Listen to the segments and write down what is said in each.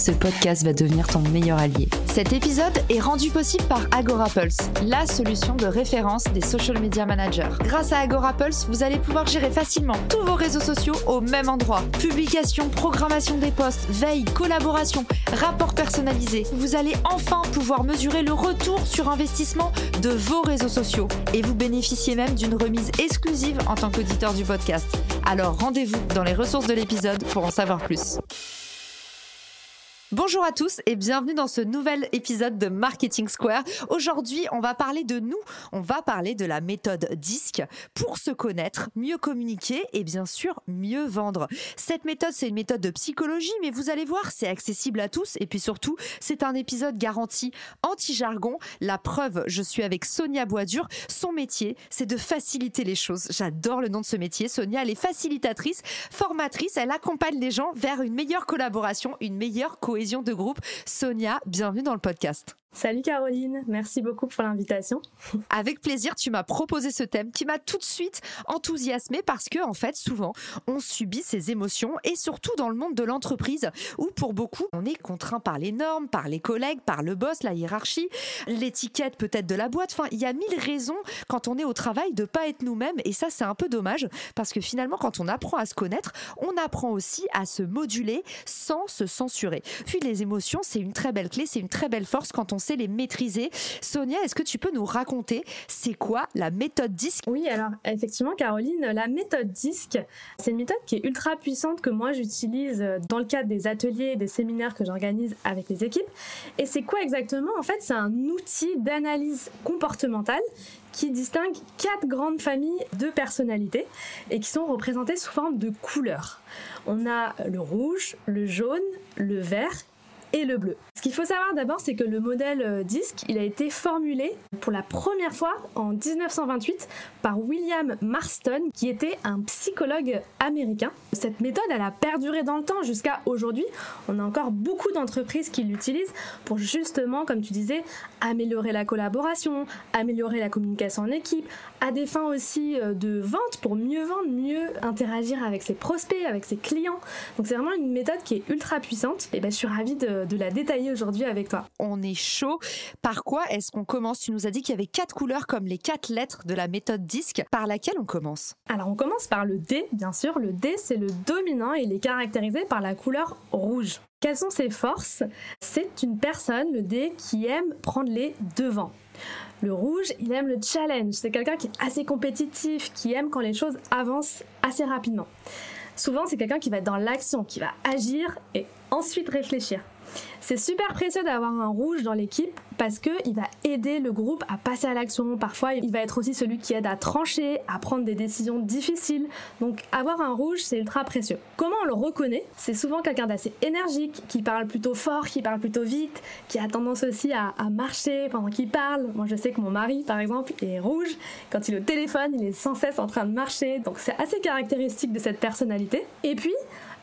Ce podcast va devenir ton meilleur allié. Cet épisode est rendu possible par AgoraPulse, la solution de référence des social media managers. Grâce à AgoraPulse, vous allez pouvoir gérer facilement tous vos réseaux sociaux au même endroit. Publication, programmation des posts, veille, collaboration, rapport personnalisé. Vous allez enfin pouvoir mesurer le retour sur investissement de vos réseaux sociaux. Et vous bénéficiez même d'une remise exclusive en tant qu'auditeur du podcast. Alors rendez-vous dans les ressources de l'épisode pour en savoir plus. Bonjour à tous et bienvenue dans ce nouvel épisode de Marketing Square. Aujourd'hui, on va parler de nous, on va parler de la méthode DISC pour se connaître, mieux communiquer et bien sûr mieux vendre. Cette méthode, c'est une méthode de psychologie, mais vous allez voir, c'est accessible à tous et puis surtout, c'est un épisode garanti anti-jargon. La preuve, je suis avec Sonia Boisdur. Son métier, c'est de faciliter les choses. J'adore le nom de ce métier. Sonia, elle est facilitatrice, formatrice, elle accompagne les gens vers une meilleure collaboration, une meilleure cohésion de groupe. Sonia, bienvenue dans le podcast. Salut Caroline, merci beaucoup pour l'invitation. Avec plaisir, tu m'as proposé ce thème qui m'a tout de suite enthousiasmée parce que en fait, souvent, on subit ces émotions et surtout dans le monde de l'entreprise où pour beaucoup, on est contraint par les normes, par les collègues, par le boss, la hiérarchie, l'étiquette peut-être de la boîte. Enfin, il y a mille raisons quand on est au travail de pas être nous-mêmes et ça c'est un peu dommage parce que finalement quand on apprend à se connaître, on apprend aussi à se moduler sans se censurer. Puis les émotions, c'est une très belle clé, c'est une très belle force quand on sait les maîtriser. Sonia, est-ce que tu peux nous raconter c'est quoi la méthode DISC Oui, alors effectivement, Caroline, la méthode DISC, c'est une méthode qui est ultra puissante que moi j'utilise dans le cadre des ateliers et des séminaires que j'organise avec les équipes. Et c'est quoi exactement? En fait, c'est un outil d'analyse comportementale qui distingue quatre grandes familles de personnalités et qui sont représentées sous forme de couleurs. On a le rouge, le jaune, le vert et le bleu. Ce qu'il faut savoir d'abord, c'est que le modèle euh, DISC, il a été formulé pour la première fois en 1928 par William Marston, qui était un psychologue américain. Cette méthode, elle a perduré dans le temps jusqu'à aujourd'hui. On a encore beaucoup d'entreprises qui l'utilisent pour justement, comme tu disais, améliorer la collaboration, améliorer la communication en équipe, à des fins aussi euh, de vente pour mieux vendre, mieux interagir avec ses prospects, avec ses clients. Donc c'est vraiment une méthode qui est ultra puissante. Et ben je suis ravie de de, la détailler aujourd'hui avec toi. On est chaud. Par quoi est-ce qu'on commence? Tu nous as dit qu'il y avait quatre couleurs comme les quatre lettres de la méthode DISC. Par laquelle on commence? Alors on commence par le D, bien sûr. Le D, c'est le dominant et il est caractérisé par la couleur rouge. Quelles sont ses forces? C'est une personne, le D, qui aime prendre les devants. Le rouge, il aime le challenge. C'est quelqu'un qui est assez compétitif, qui aime quand les choses avancent assez rapidement. Souvent, c'est quelqu'un qui va être dans l'action, qui va agir et ensuite réfléchir. C'est super précieux d'avoir un rouge dans l'équipe parce qu'il va aider le groupe à passer à l'action. Parfois, il va être aussi celui qui aide à trancher, à prendre des décisions difficiles. Donc, avoir un rouge, c'est ultra précieux. Comment on le reconnaît? C'est souvent quelqu'un d'assez énergique, qui parle plutôt fort, qui parle plutôt vite, qui a tendance aussi à, à marcher pendant qu'il parle. Moi, je sais que mon mari, par exemple, est rouge. Quand il est au téléphone, il est sans cesse en train de marcher. Donc, c'est assez caractéristique de cette personnalité. Et puis,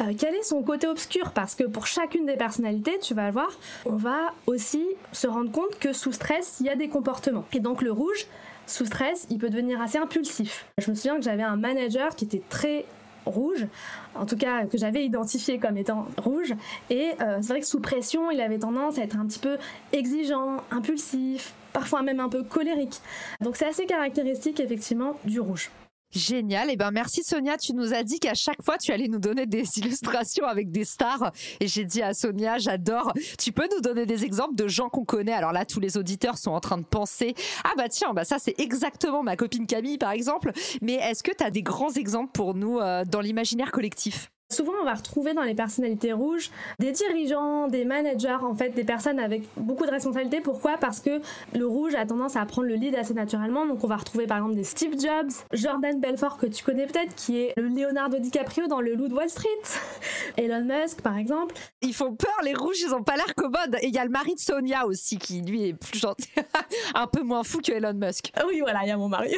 euh, quel est son côté obscur? Parce que pour chacune des personnalités, tu vas voir, on va aussi se rendre compte que sous stress, il y a des comportements. Et donc le rouge, sous stress, il peut devenir assez impulsif. Je me souviens que j'avais un manager qui était très rouge, en tout cas que j'avais identifié comme étant rouge. Et euh, c'est vrai que sous pression, il avait tendance à être un petit peu exigeant, impulsif, parfois même un peu colérique. Donc c'est assez caractéristique effectivement du rouge. Génial. Eh ben merci Sonia. Tu nous as dit qu'à chaque fois tu allais nous donner des illustrations avec des stars. Et j'ai dit à Sonia, j'adore. Tu peux nous donner des exemples de gens qu'on connaît? Alors là, tous les auditeurs sont en train de penser, ah bah tiens, bah ça c'est exactement ma copine Camille par exemple. Mais est-ce que tu as des grands exemples pour nous euh, dans l'imaginaire collectif? Souvent, on va retrouver dans les personnalités rouges des dirigeants, des managers, en fait, des personnes avec beaucoup de responsabilités. Pourquoi? Parce que le rouge a tendance à prendre le lead assez naturellement. Donc, on va retrouver par exemple des Steve Jobs, Jordan Belfort que tu connais peut-être, qui est le Leonardo DiCaprio dans le Loup de Wall Street, Elon Musk par exemple. Ils font peur, les rouges, ils ont pas l'air commodes. Et il y a le mari de Sonia aussi, qui lui est plus gentil, un peu moins fou que Elon Musk. Oui, voilà, il y a mon mari.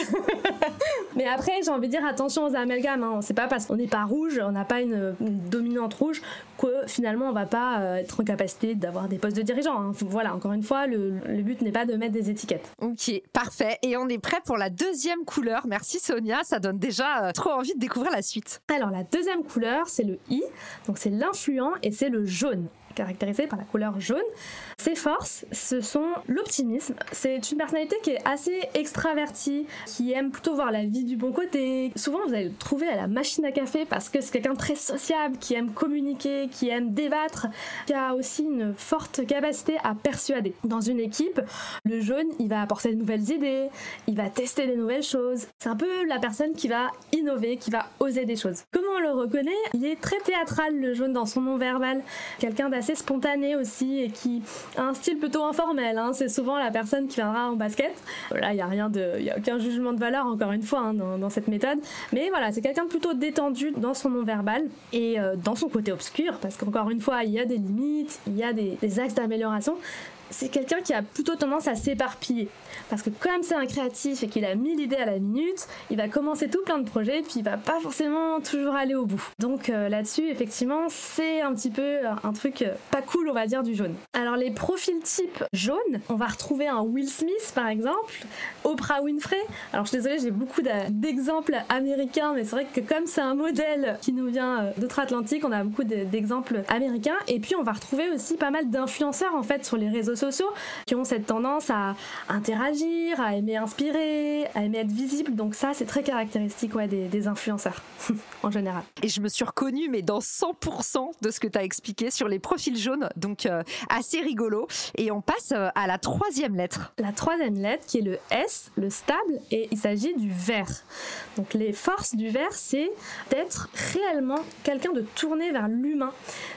Mais après, j'ai envie de dire attention aux amalgames. Hein. C'est pas parce qu'on n'est pas rouge, on n'a pas une, dominante rouge, que finalement on va pas euh, être en capacité d'avoir des postes de dirigeants. Hein. Voilà, encore une fois, le, le but n'est pas de mettre des étiquettes. Ok, parfait. Et on est prêt pour la deuxième couleur. Merci Sonia, ça donne déjà euh, trop envie de découvrir la suite. Alors la deuxième couleur, c'est le I, donc c'est l'influent et c'est le jaune caractérisé par la couleur jaune. Ses forces, ce sont l'optimisme. C'est une personnalité qui est assez extravertie, qui aime plutôt voir la vie du bon côté. Souvent, vous allez le trouver à la machine à café parce que c'est quelqu'un très sociable, qui aime communiquer, qui aime débattre, qui a aussi une forte capacité à persuader. Dans une équipe, le jaune, il va apporter de nouvelles idées, il va tester des nouvelles choses. C'est un peu la personne qui va innover, qui va oser des choses. Comment on le reconnaît? Il est très théâtral, le jaune, dans son nom verbal. Quelqu'un d'assez spontané aussi et qui a un style plutôt informel. Hein. C'est souvent la personne qui viendra en basket. Là, il n'y a rien de, il a aucun jugement de valeur encore une fois hein, dans, cette méthode. Mais voilà, c'est quelqu'un de plutôt détendu dans son non verbal et euh, dans son côté obscur parce qu'encore une fois, il y a des limites, il y a des axes d'amélioration c'est quelqu'un qui a plutôt tendance à s'éparpiller. Parce que comme c'est un créatif et qu'il a mis l'idée à la minute, il va commencer tout plein de projets, puis il va pas forcément toujours aller au bout. Donc euh, là-dessus, effectivement, c'est un petit peu euh, un truc euh, pas cool, on va dire, du jaune. Alors les profils type jaune, on va retrouver un Will Smith par exemple, Oprah Winfrey. Alors je suis désolée, j'ai beaucoup d'exemples américains, mais c'est vrai que comme c'est un modèle qui nous vient d'outre-Atlantique, on a beaucoup d'exemples américains. Et puis on va retrouver aussi pas mal d'influenceurs en fait sur les réseaux sociaux qui ont cette tendance à interagir, à aimer inspirer, à aimer être visible. Donc ça, c'est très caractéristique ouais, des, influenceurs en général. Et je me suis reconnue, mais dans 100% de ce que tu as expliqué sur les profils jaunes, donc euh, assez rigolo. Et on passe euh, à la troisième lettre. La troisième lettre qui est le S, le stable, et il s'agit du vert. Donc les forces du vert, c'est d'être réellement quelqu'un de tourné vers l'humain.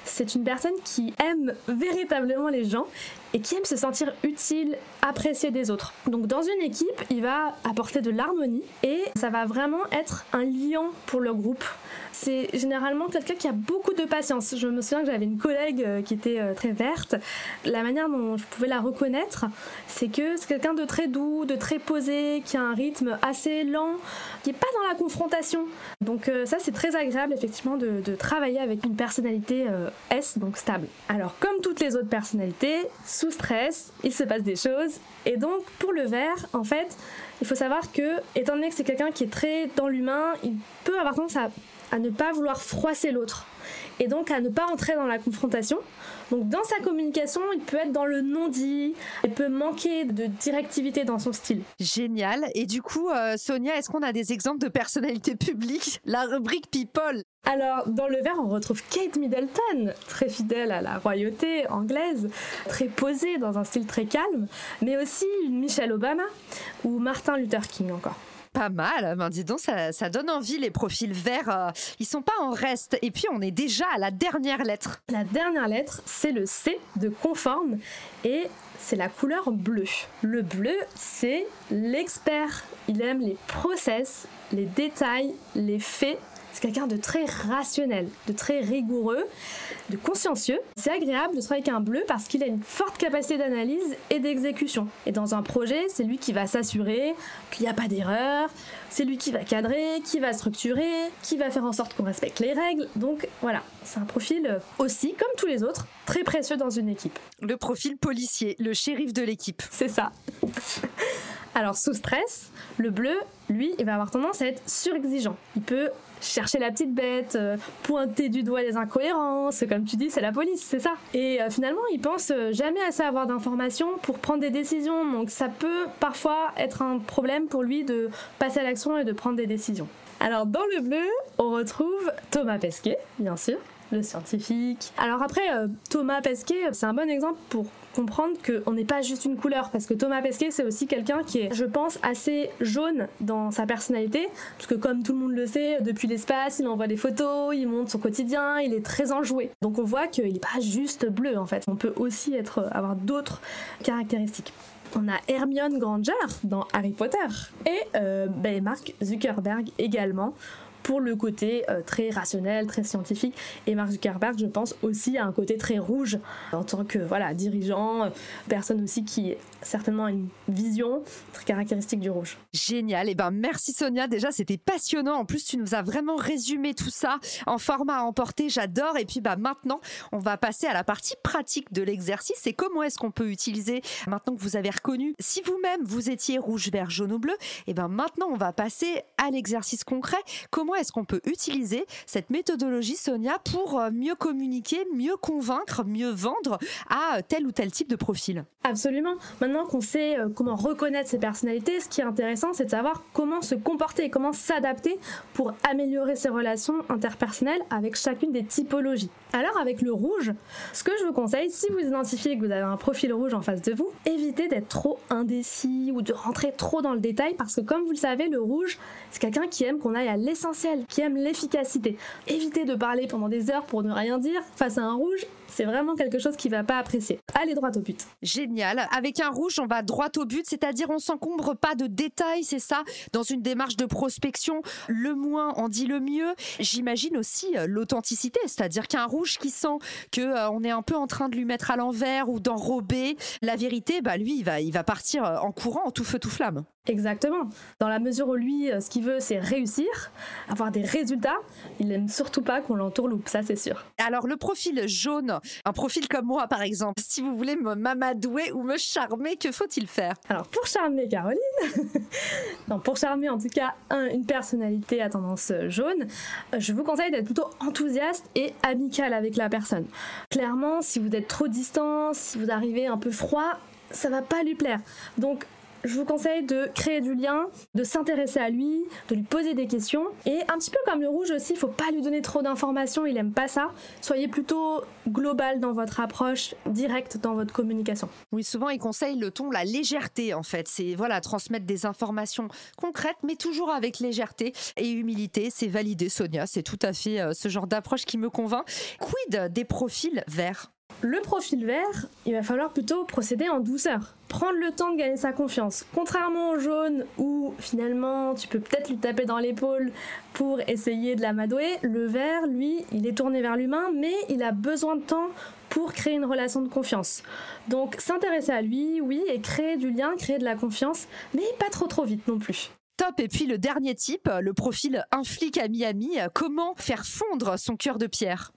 C'est une personne qui aime véritablement les gens et qui se sentir utile, apprécié des autres. Donc dans une équipe, il va apporter de l'harmonie et ça va vraiment être un liant pour le groupe c'est généralement quelqu'un qui a beaucoup de patience. Je me souviens que j'avais une collègue euh, qui était euh, très verte. La manière dont je pouvais la reconnaître, c'est que c'est quelqu'un de très doux, de très posé, qui a un rythme assez lent, qui n'est pas dans la confrontation. Donc euh, ça, c'est très agréable effectivement de, travailler avec une personnalité S, donc stable. Alors comme toutes les autres personnalités, sous il se passe des choses. Et donc pour le vert, en fait, il faut savoir que, étant donné que c'est quelqu'un qui est très dans l'humain, il peut avoir tendance à ne pas vouloir froisser l'autre et donc à ne pas entrer dans la confrontation. Donc dans sa communication, il peut être dans le non-dit, il peut manquer de directivité dans son style. Génial. Et du coup, euh, Sonia, est-ce qu'on a des exemples de personnalités publiques? La rubrique People. Alors, dans le verre, on retrouve Kate Middleton, très fidèle à la royauté anglaise, très posée dans un style très calme, mais aussi une Michelle Obama ou Martin Luther King encore. Pas mal, ben dis donc, ça, donne envie les profils verts. Euh, ils sont pas en reste. Et puis on est déjà à la dernière lettre. La dernière lettre, c'est le C de conforme et c'est la couleur bleue. Le bleu, c'est l'expert. Il aime les process, les détails, les faits c'est quelqu'un de très rationnel, de très rigoureux, de consciencieux. C'est agréable de travailler avec un bleu parce qu'il a une forte capacité d'analyse et d'exécution. Et dans un projet, c'est lui qui va s'assurer qu'il n'y a pas d'erreur, c'est lui qui va cadrer, qui va structurer, qui va faire en sorte qu'on respecte les règles. Donc voilà, c'est un profil aussi, comme tous les autres, très précieux dans une équipe. Le profil policier, le shérif de l'équipe. C'est ça. Alors sous stress, le bleu, lui, il va avoir tendance à être surexigeant. Il peut chercher la petite bête, euh, pointer du doigt les incohérences, comme tu dis, c'est la police, c'est ça. Et euh, finalement, il pense euh, jamais assez avoir d'informations pour prendre des décisions, donc ça peut parfois être un problème pour lui de passer à l'action et de prendre des décisions. Alors dans le bleu, on retrouve Thomas Pesquet, bien sûr, le scientifique. Alors après, Thomas Pesquet, c'est un bon exemple pour comprendre qu'on n'est pas juste une couleur, parce que Thomas Pesquet, c'est aussi quelqu'un qui est, je pense, assez jaune dans sa personnalité, parce que comme tout le monde le sait, depuis l'espace, il envoie des photos, il montre son quotidien, il est très enjoué. Donc on voit qu'il n'est pas juste bleu, en fait. On peut aussi être, avoir d'autres caractéristiques. On a Hermione Granger dans Harry Potter et euh, ben, Mark Zuckerberg également pour le côté euh, très rationnel, très scientifique. Et Mark Zuckerberg, je pense aussi a un côté très rouge en tant que voilà dirigeant, euh, personne aussi qui certainement une vision très caractéristique du rouge. Génial. Et eh ben merci Sonia. Déjà c'était passionnant. En plus tu nous as vraiment résumé tout ça en format à emporter. J'adore. Et puis bah maintenant on va passer à la partie pratique de l'exercice. Et comment est-ce qu'on peut utiliser maintenant que vous avez reconnu si vous-même vous étiez rouge, vert, jaune ou bleu. Et eh ben maintenant on va passer à l'exercice concret. Comment est-ce qu'on peut utiliser cette méthodologie, Sonia, pour euh, mieux communiquer, mieux convaincre, mieux vendre à tel ou tel type de profil? Absolument. Maintenant qu'on sait euh, comment reconnaître ces personnalités, ce qui est intéressant, c'est de savoir comment se comporter et comment s'adapter pour améliorer ses relations interpersonnelles avec chacune des typologies. Alors avec le rouge, ce que je vous conseille, si vous identifiez que vous avez un profil rouge en face de vous, évitez d'être trop indécis ou de rentrer trop dans le détail parce que comme vous le savez, le rouge, c'est quelqu'un qui aime qu'on aille à l'essentiel, qui aime l'efficacité. Évitez de parler pendant des heures pour ne rien dire face à un rouge, c'est vraiment quelque chose qu'il va pas apprécier. Allez droit au but. Génial. Avec un rouge, on va droit au but, c'est-à-dire on s'encombre pas de détails, c'est ça, dans une démarche de prospection. Le moins en dit le mieux. J'imagine aussi euh, l'authenticité, c'est-à-dire qu'un rouge qui sent que euh, on est un peu en train de lui mettre à l'envers ou d'enrober la vérité, bah lui, il va, il va partir euh, en courant, en tout feu tout flamme. Exactement. Dans la mesure où lui, ce qu'il veut, c'est réussir, avoir des résultats. Il n'aime surtout pas qu'on l'entourloupe, ça c'est sûr. Alors le profil jaune, un profil comme moi par exemple, si vous voulez me m'amadouer ou me charmer, que faut-il faire? Alors pour charmer Caroline, non, pour charmer en tout cas une personnalité à tendance jaune, je vous conseille d'être plutôt enthousiaste et amical avec la personne. Clairement, si vous êtes trop distant, si vous arrivez un peu froid, ça va pas lui plaire. Donc je vous conseille de créer du lien, de s'intéresser à lui, de lui poser des questions. Et un petit peu comme le rouge aussi, il faut pas lui donner trop d'informations, il aime pas ça. Soyez plutôt global dans votre approche, direct dans votre communication. Oui, souvent il conseille le ton, la légèreté en fait. C'est voilà, transmettre des informations concrètes, mais toujours avec légèreté et humilité. C'est validé, Sonia. C'est tout à fait euh, ce genre d'approche qui me convainc. Quid des profils verts? Le profil vert, il va falloir plutôt procéder en douceur. Prendre le temps de gagner sa confiance. Contrairement au jaune où finalement tu peux peut-être lui taper dans l'épaule pour essayer de l'amadouer, le vert, lui, il est tourné vers l'humain mais il a besoin de temps pour créer une relation de confiance. Donc s'intéresser à lui, oui, et créer du lien, créer de la confiance, mais pas trop trop vite non plus. Top. Et puis le dernier type, le profil un flic à Miami. Comment faire fondre son cœur de pierre?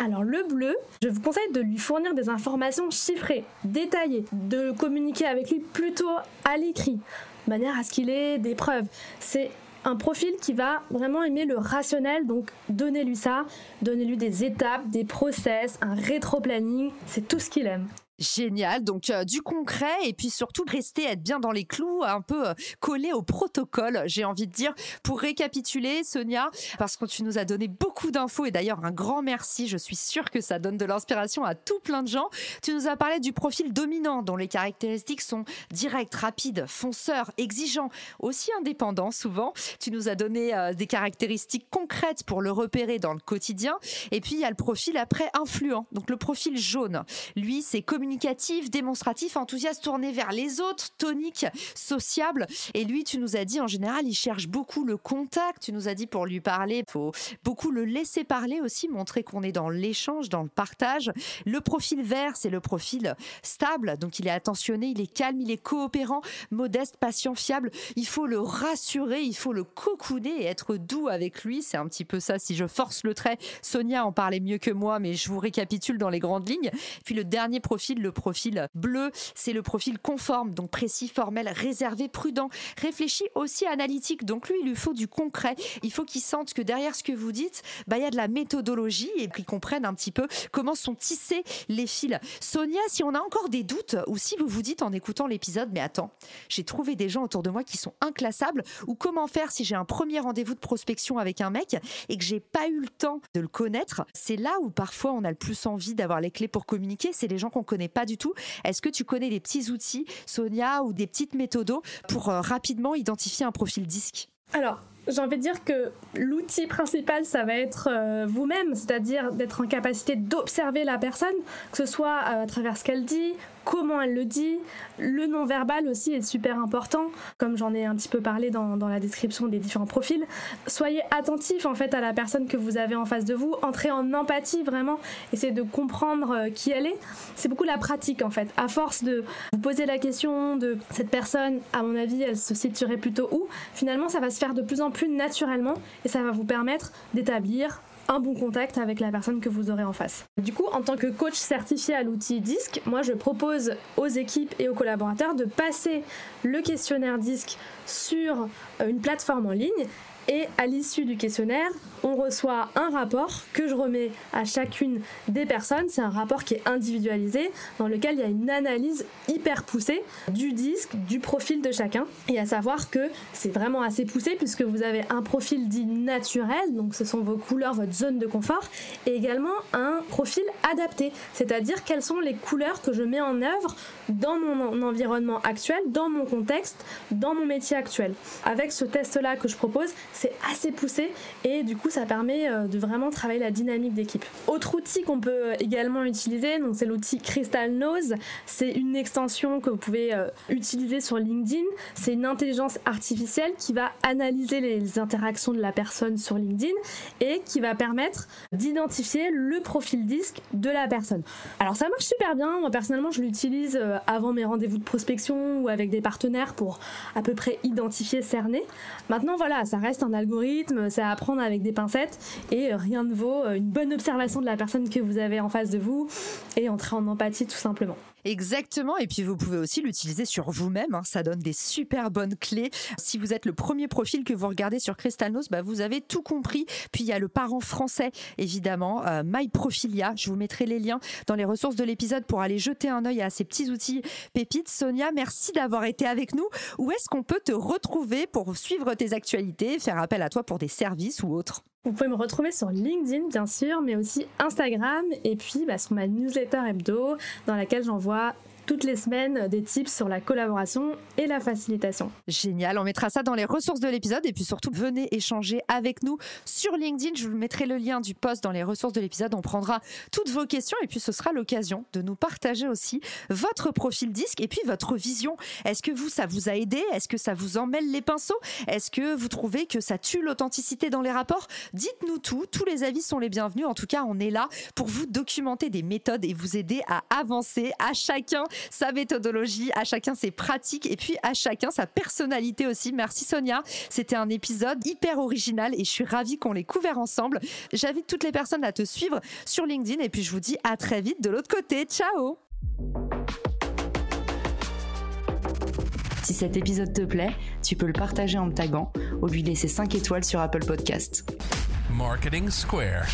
Alors le bleu, je vous conseille de lui fournir des informations chiffrées, détaillées, de communiquer avec lui plutôt à l'écrit, de manière à ce qu'il ait des preuves. C'est un profil qui va vraiment aimer le rationnel, donc donnez-lui ça, donnez-lui des étapes, des process, un rétro-planning, c'est tout ce qu'il aime. Génial. Donc euh, du concret et puis surtout rester être bien dans les clous, un peu euh, collé au protocole, j'ai envie de dire. Pour récapituler, Sonia, parce que tu nous as donné beaucoup d'infos et d'ailleurs un grand merci. Je suis sûre que ça donne de l'inspiration à tout plein de gens. Tu nous as parlé du profil dominant dont les caractéristiques sont directes, rapides, fonceurs, exigeants, aussi indépendants souvent. Tu nous as donné euh, des caractéristiques concrètes pour le repérer dans le quotidien. Et puis il y a le profil après influent. Donc le profil jaune, lui c'est communicatif communicatif, démonstratif, enthousiaste, tourné vers les autres, tonique, sociable. Et lui, tu nous as dit, en général, il cherche beaucoup le contact. Tu nous as dit pour lui parler, il faut beaucoup le laisser parler aussi, montrer qu'on est dans l'échange, dans le partage. Le profil vert, c'est le profil stable. Donc, il est attentionné, il est calme, il est coopérant, modeste, patient, fiable. Il faut le rassurer, il faut le cocooner et être doux avec lui. C'est un petit peu ça. Si je force le trait, Sonia en parlait mieux que moi, mais je vous récapitule dans les grandes lignes. Puis le dernier profil, Le profil bleu, c'est le profil conforme, donc précis, formel, réservé, prudent, réfléchi, aussi analytique. Donc lui, il lui faut du concret. Il faut qu'il sente que derrière ce que vous dites, bah, il y a de la méthodologie et qu'il comprenne un petit peu comment sont tissés les fils. Sonia, si on a encore des doutes ou si vous vous dites en écoutant l'épisode, mais attends, j'ai trouvé des gens autour de moi qui sont inclassables ou comment faire si j'ai un premier rendez-vous de prospection avec un mec et que j'ai pas eu le temps de le connaître, c'est là où parfois on a le plus envie d'avoir les clés pour communiquer. C'est les gens qu'on connaît pas du tout. Est-ce que tu connais des petits outils, Sonia, ou des petites méthodos pour euh, rapidement identifier un profil disque? Alors, j'ai envie de dire que l'outil principal, ça va être euh, vous-même, c'est-à-dire d'être en capacité d'observer la personne, que ce soit à travers ce qu'elle dit, comment elle le dit. Le non-verbal aussi est super important, comme j'en ai un petit peu parlé dans, dans, la description des différents profils. Soyez attentif en fait à la personne que vous avez en face de vous, entrez en empathie vraiment, essayez de comprendre euh, qui elle est. C'est beaucoup la pratique en fait. À force de vous poser la question de cette personne, à mon avis, elle se situerait plutôt où, finalement ça va se faire de plus en plus naturellement et ça va vous permettre d'établir un bon contact avec la personne que vous aurez en face. Du coup, en tant que coach certifié à l'outil DISC, moi je propose aux équipes et aux collaborateurs de passer le questionnaire DISC sur euh, une plateforme en ligne et à l'issue du questionnaire, on reçoit un rapport que je remets à chacune des personnes. C'est un rapport qui est individualisé, dans lequel il y a une analyse hyper poussée du disque, du profil de chacun. Et à savoir que c'est vraiment assez poussé, puisque vous avez un profil dit naturel, donc ce sont vos couleurs, votre zone de confort, et également un profil adapté, c'est-à-dire quelles sont les couleurs que je mets en œuvre dans mon environnement actuel, dans mon contexte, dans mon métier actuel. Avec ce test-là que je propose, c'est assez poussé et du coup ça permet euh, de vraiment travailler la dynamique d'équipe. Autre outil qu'on peut euh, également utiliser, donc c'est l'outil Crystal Nose. C'est une extension que vous pouvez euh, utiliser sur LinkedIn. C'est une intelligence artificielle qui va analyser les interactions de la personne sur LinkedIn et qui va permettre d'identifier le profil disque de la personne. Alors ça marche super bien. Moi personnellement, je l'utilise avant mes rendez-vous de prospection ou avec des partenaires pour à peu près identifier, cerner. Maintenant voilà, ça reste un algorithme, c'est à apprendre avec des pincettes et rien ne vaut une bonne observation de la personne que vous avez en face de vous et entrer en empathie tout simplement. Exactement, et puis vous pouvez aussi l'utiliser sur vous-même, hein. ça donne des super bonnes clés. Si vous êtes le premier profil que vous regardez sur Crystalnos, bah vous avez tout compris. Puis il y a le parent français, évidemment, euh, MyProfilia, je vous mettrai les liens dans les ressources de l'épisode pour aller jeter un œil à ces petits outils pépites. Sonia, merci d'avoir été avec nous. Où est-ce qu'on peut te retrouver pour suivre tes actualités, faire appel à toi pour des services ou autres? Vous pouvez me retrouver sur LinkedIn, bien sûr, mais aussi Instagram et puis bah, sur ma newsletter hebdo dans laquelle j'envoie toutes les semaines des tips sur la collaboration et la facilitation. Génial, on mettra ça dans les ressources de l'épisode et puis surtout venez échanger avec nous sur LinkedIn. Je vous mettrai le lien du post dans les ressources de l'épisode. On prendra toutes vos questions et puis ce sera l'occasion de nous partager aussi votre profil disque et puis votre vision. Est-ce que vous, ça vous a aidé? Est-ce que ça vous emmêle les pinceaux? Est-ce que vous trouvez que ça tue l'authenticité dans les rapports? Dites-nous tout. Tous les avis sont les bienvenus. En tout cas, on est là pour vous documenter des méthodes et vous aider à avancer à chacun sa méthodologie, à chacun ses pratiques et puis à chacun sa personnalité aussi. Merci Sonia. C'était un épisode hyper original et je suis ravie qu'on l'ait couvert ensemble. J'invite toutes les personnes à te suivre sur LinkedIn et puis je vous dis à très vite de l'autre côté. Ciao Si cet épisode te plaît, tu peux le partager en me taguant ou lui laisser 5 étoiles sur Apple Podcast. Marketing Square.